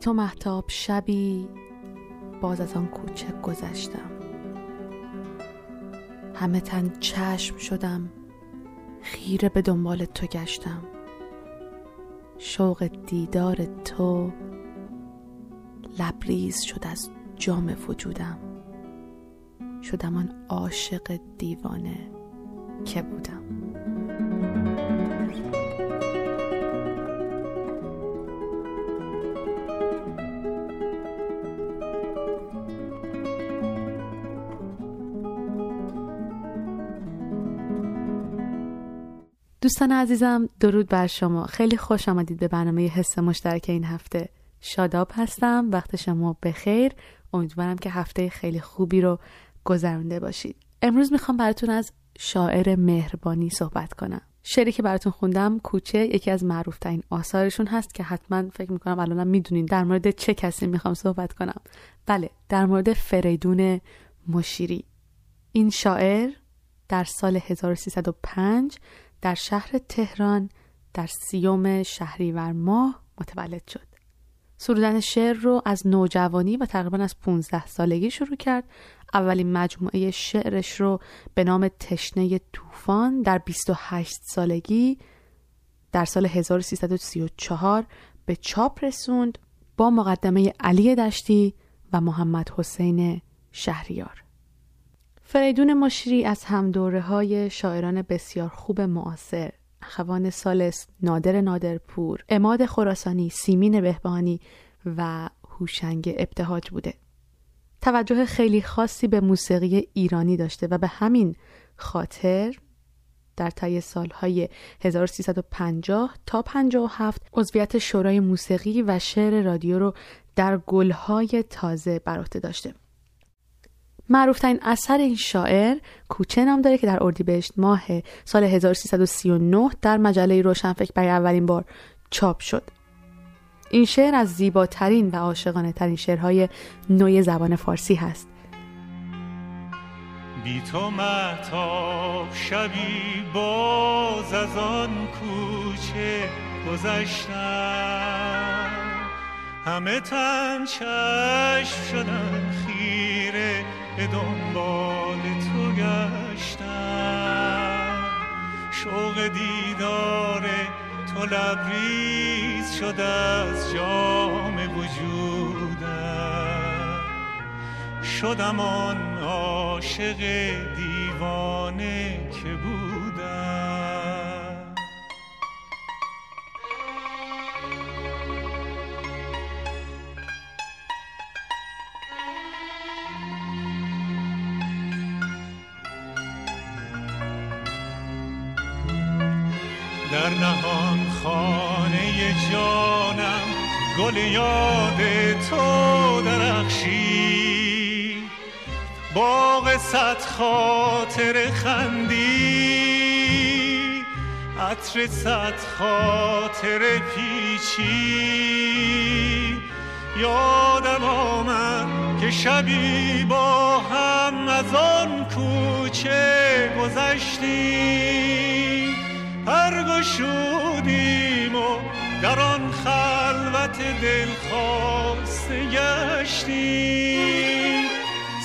تو محتاب شبی باز از آن کوچه گذشتم. همه تن چشم شدم خیره به دنبال تو گشتم. شوق دیدار تو لبریز شد از جام وجودم. شدم آن عاشق دیوانه که بودم. دوستان عزیزم درود بر شما. خیلی خوش آمدید به برنامه حس مشترک این هفته. شاداب هستم وقت شما بخیر. امیدوارم که هفته خیلی خوبی رو گذرونده باشید. امروز می‌خوام براتون از شاعر مهربانی صحبت کنم. شعری که براتون خوندم کوچه یکی از معروف ترین آثارشون هست که حتما فکر می‌کنم الانم می‌دونین در مورد چه کسی می‌خوام صحبت کنم. بله در مورد فریدون مشیری. این شاعر در سال 1305 در شهر تهران در سیوم شهریور ماه متولد شد. سرودن شعر رو از نوجوانی و تقریبا از 15 سالگی شروع کرد. اولین مجموعه شعرش رو به نام تشنه طوفان در 28 سالگی در سال 1334 به چاپ رسوند با مقدمه علی دشتی و محمد حسین شهریار. فریدون مشری از همدوره های شاعران بسیار خوب معاصر اخوان سالس، نادر نادرپور، اماد خراسانی، سیمین بهبانی و هوشنگ ابتهاج بوده. توجه خیلی خاصی به موسیقی ایرانی داشته و به همین خاطر در طی سالهای 1350 تا 57 عضویت شورای موسیقی و شعر رادیو رو در گلهای تازه بر داشته. معروفترین اثر این شاعر کوچه نام داره که در اردیبهشت ماه سال 1339 در مجله روشنفکر برای اولین بار چاپ شد. این شعر از زیباترین و عاشقانه ترین شعرهای نوع زبان فارسی هست. بی تو محتاب شبی باز از آن کوچه گذشتم همه تن چشم شدن خیره به دنبال تو گشتم. شوق دیدار تو لبریز شد از جام وجودم. شدم آن عاشق دیوانه که بودم در نهان خانه جانم گل یاد تو درخشی. باغ صد خاطر خندی عطر صد خاطر پیچی. یادم آمد که شبی با هم از آن کوچه گذشتیم پر شدیم و در آن خلوت دل خواسته گشتیم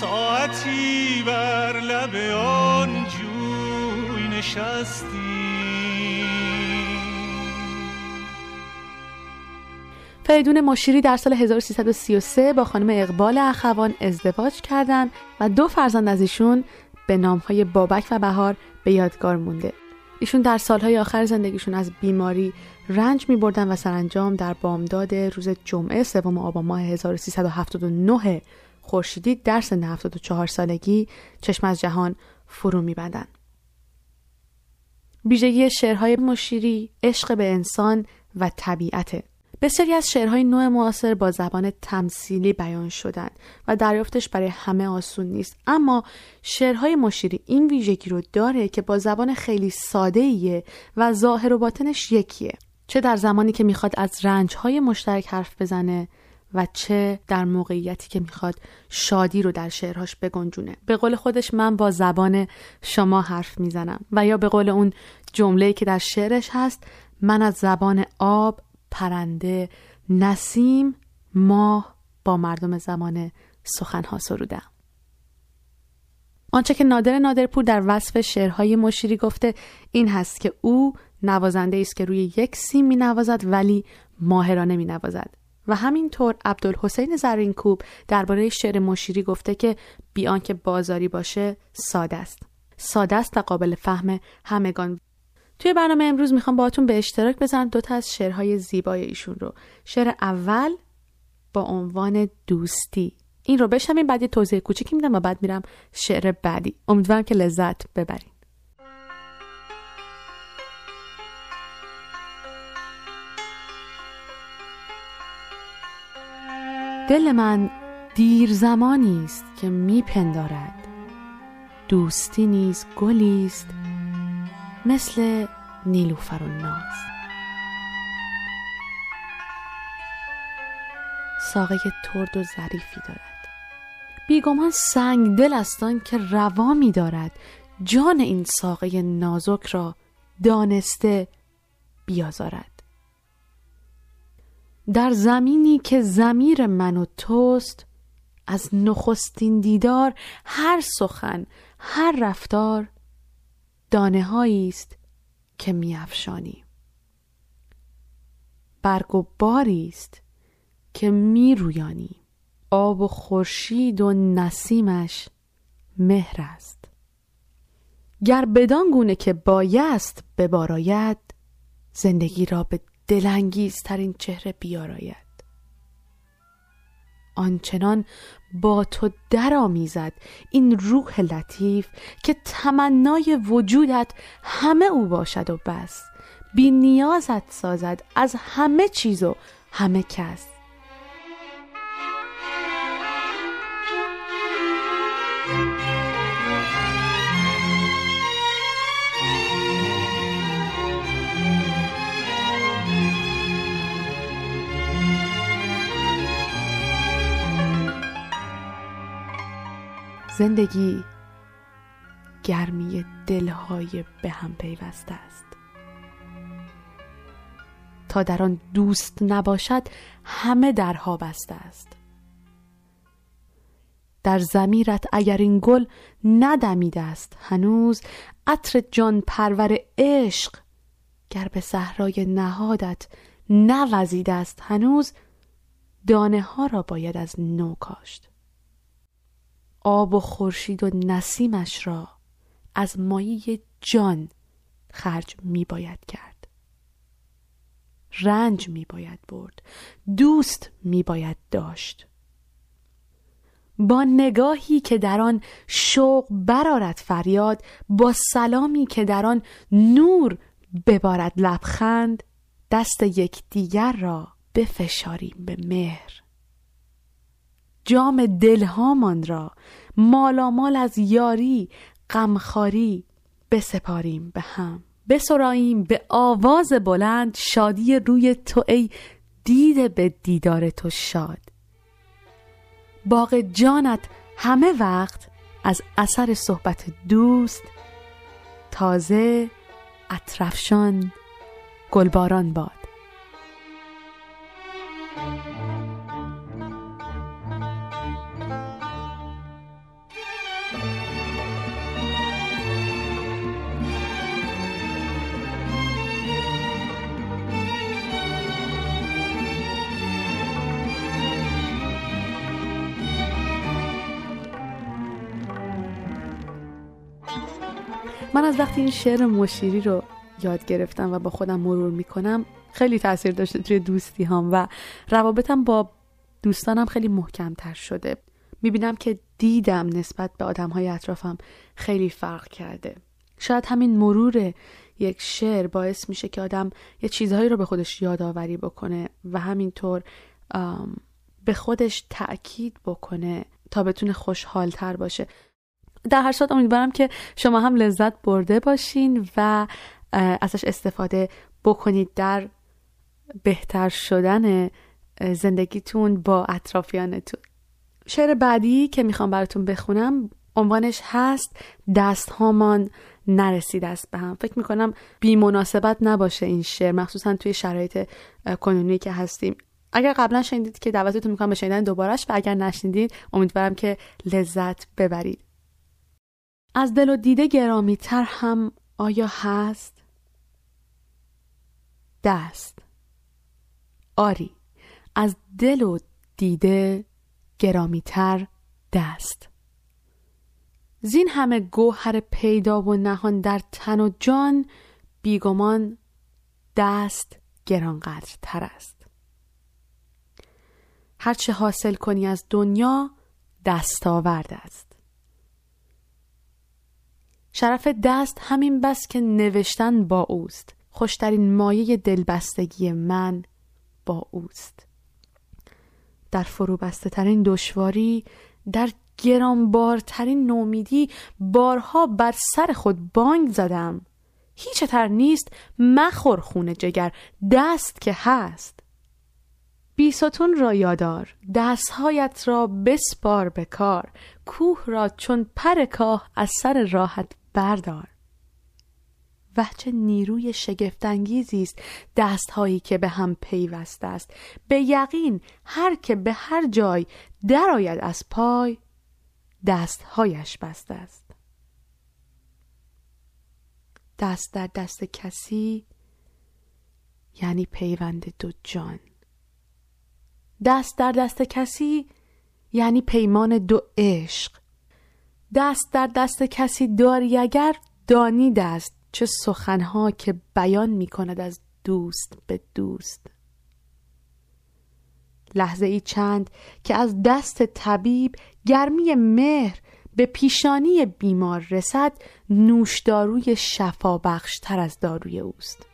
ساعتی بر لب آن جوی نشستیم فریدون مشیری در سال 1333 با خانم اقبال اخوان ازدواج کردند و دو فرزند از ایشون به نامهای بابک و بهار به یادگار مونده. ایشون در سالهای آخر زندگیشون از بیماری رنج می بردن و سرانجام در بامداد روز جمعه سوم آبان ماه 1379 خورشیدی در سن 74 سالگی چشم از جهان فرو می بندن. ویژگی شعرهای مشیری عشق به انسان و طبیعته بسیاری از شعرهای نوع معاصر با زبان تمثیلی بیان شدن و دریافتش برای همه آسون نیست. اما شعرهای مشیری این ویژگی رو داره که با زبان خیلی ساده ایه و ظاهر و باطنش یکیه. چه در زمانی که می‌خواد از رنجهای مشترک حرف بزنه و چه در موقعیتی که می‌خواد شادی رو در شعرهاش بگنجونه. به قول خودش من با زبان شما حرف می‌زنم و یا به قول اون جمله‌ای که در شعرش هست من از زبان آب پرنده نسیم ماه با مردم زمان سخنها سرودم آنچه که نادر نادرپور در وصف شعرهای مشیری گفته این هست که او نوازنده است که روی یک سیم می نوازد ولی ماهرانه می نوازد و همینطور عبدالحسین زرینکوب درباره شعر مشیری گفته که بیان که بازاری باشه ساده است. ساده است و قابل فهم همگان توی برنامه امروز می‌خوام باهاتون به اشتراک بزنم دوتا از شعرهای زیبای ایشون رو. شعر اول با عنوان دوستی. این رو بشنویم بعد یه توضیح کوچیکی میدم و بعد میرم شعر بعدی. امیدوارم که لذت ببرین. دل من دیر زمانی است که میپندارد. دوستی نیز گلی است مثل نیلوفر و ناز ساقه ترد و ظریفی دارد. بیگمان سنگ دل استان که روا می دارد. جان این ساقه نازک را دانسته بیازارد. در زمینی که زمیر من و توست از نخستین دیدار هر سخن هر رفتار دانه است که میافشانی برگ و باری است که میرویانی آب و خورشید و نسیمش مهر است. گر بدان گونه که بایست بباراید زندگی را به دلانگیزترین چهره بیاراید آنچنان با تو درآمیزد این روح لطیف که تمنای وجودت همه او باشد و بس. بی نیازت سازد از همه چیز و همه کس. زندگی گرمی دلهای به هم پیوسته است. تا در آن دوست نباشد همه درها بسته است. در زمیرت اگر این گل ندمیده است هنوز عطر جان پرور عشق گر به صحرای نهادت نوزیده است هنوز دانه ها را باید از نو کاشت. آب و خورشید و نسیمش را از مایه جان خرج می باید کرد. رنج می باید برد. دوست می باید داشت. با نگاهی که در آن شوق برارد فریاد با سلامی که در آن نور ببارد لبخند دست یکدیگر را بفشاریم به مهر. جام دلهامان را مالامال از یاری غمخواری بسپاریم به هم. بسراییم به آواز بلند شادی روی تو ای دیده به دیدار تو شاد. باغ جانت همه وقت از اثر صحبت دوست تازه اطرفشان گلباران باد. من از وقتی این شعر مشیری رو یاد گرفتم و با خودم مرور می‌کنم خیلی تاثیر داشته توی دوستی هم و روابطم با دوستانم خیلی محکمتر شده. می‌بینم که دیدم نسبت به آدم های اطرافم خیلی فرق کرده. شاید همین مرور یک شعر باعث میشه که آدم یه چیزهایی رو به خودش یادآوری بکنه و همینطور به خودش تأکید بکنه تا بتونه خوشحالتر باشه. در هر صورت امیدوارم که شما هم لذت برده باشین و ازش استفاده بکنید در بهتر شدن زندگیتون با اطرافیانتون. شعر بعدی که می‌خوام براتون بخونم عنوانش هست دست هامان نرسیده است به هم. فکر می‌کنم بی مناسبت نباشه این شعر مخصوصا توی شرایط کنونی که هستیم. اگر قبلا شنیدید که دعوتتون می‌کنم به شنیدن دوبارش و اگر نشنیدید امیدوارم که لذت ببرید. از دل و دیده گرامی تر هم آیا هست؟ دست. آری از دل و دیده گرامی تر دست. زین همه گوهر پیدا و نهان در تن و جان بیگمان دست گرانقدر تر است. هرچه حاصل کنی از دنیا دستاورد است. شرف دست همین بس که نوشتن با اوست. خوشترین مایه دلبستگی من با اوست. در فروبسته ترین دشواری در گرانبارترین نومیدی بارها بر سر خود بانگ زدم. هیچ تر نیست مخور خون جگر دست که هست. بیستون را یادار دستهایت را بسپار به کار. کوه را چون پر کاه از سر راحت بردار. و چه نیروی شگفتانگیزی است دستهایی که به هم پیوسته است. به یقین هر که به هر جای درآید از پای دستهایش بسته است. دست در دست کسی یعنی پیوند دو جان. دست در دست کسی یعنی پیمان دو عشق. دست در دست کسی داری اگر دانی دست چه سخنها که بیان می کند از دوست به دوست. لحظه ای چند که از دست طبیب گرمی مهر به پیشانی بیمار رسد نوشداروی شفا بخشتر از داروی اوست.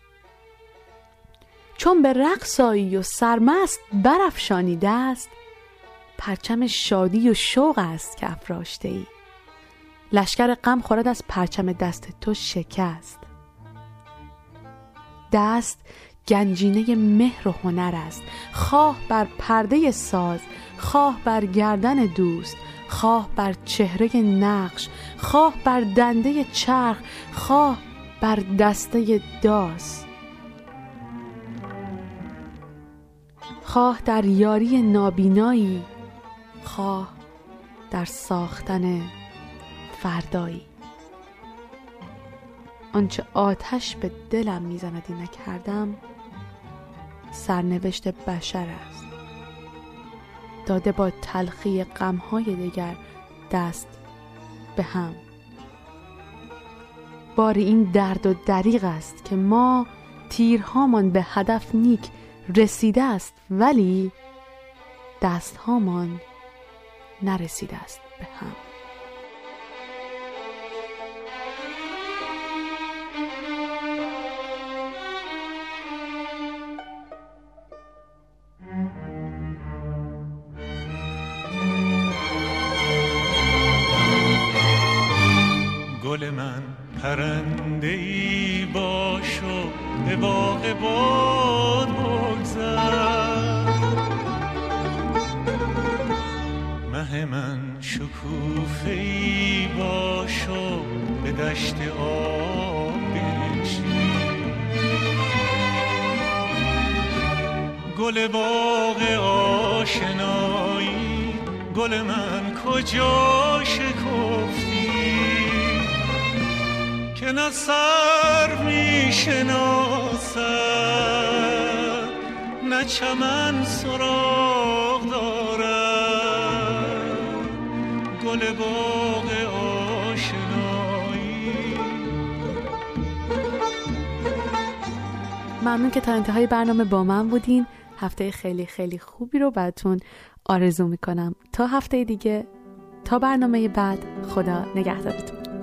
چون به رقصایی و سرمست برافشانیده است پرچم شادی و شوق است که افراشته ای. لشکر غم خورد از پرچم دست تو شکست. دست گنجینه مهر و هنر است. خواه بر پرده ساز خواه بر گردن دوست خواه بر چهره نقش خواه بر دنده چرخ خواه بر دسته داس. خواه در یاری نابینایی خواه در ساختن فردایی. آنچه آتش به دلم می‌زند نکردم سرنوشت بشر است. داده با تلخی غمهای دیگر دست به هم. بار این درد و دریغ است که ما تیرهامان به هدف نیک رسیده است ولی دستهامان نرسیده است به هم. پرنده ای باش و به باغ باد بگذر. مه من شکوفه ای باش و به دشت آب بنشین. گل باغ آشنایی گل من کجا شکفتی که سر می نه چمن سراغ دارد. گل باغ آشنایی. ممنون که تا انتهای برنامه با من بودین. هفته خیلی خیلی خوبی رو براتون آرزو می‌کنم. تا هفته دیگه تا برنامه بعد خدا نگهدارتون.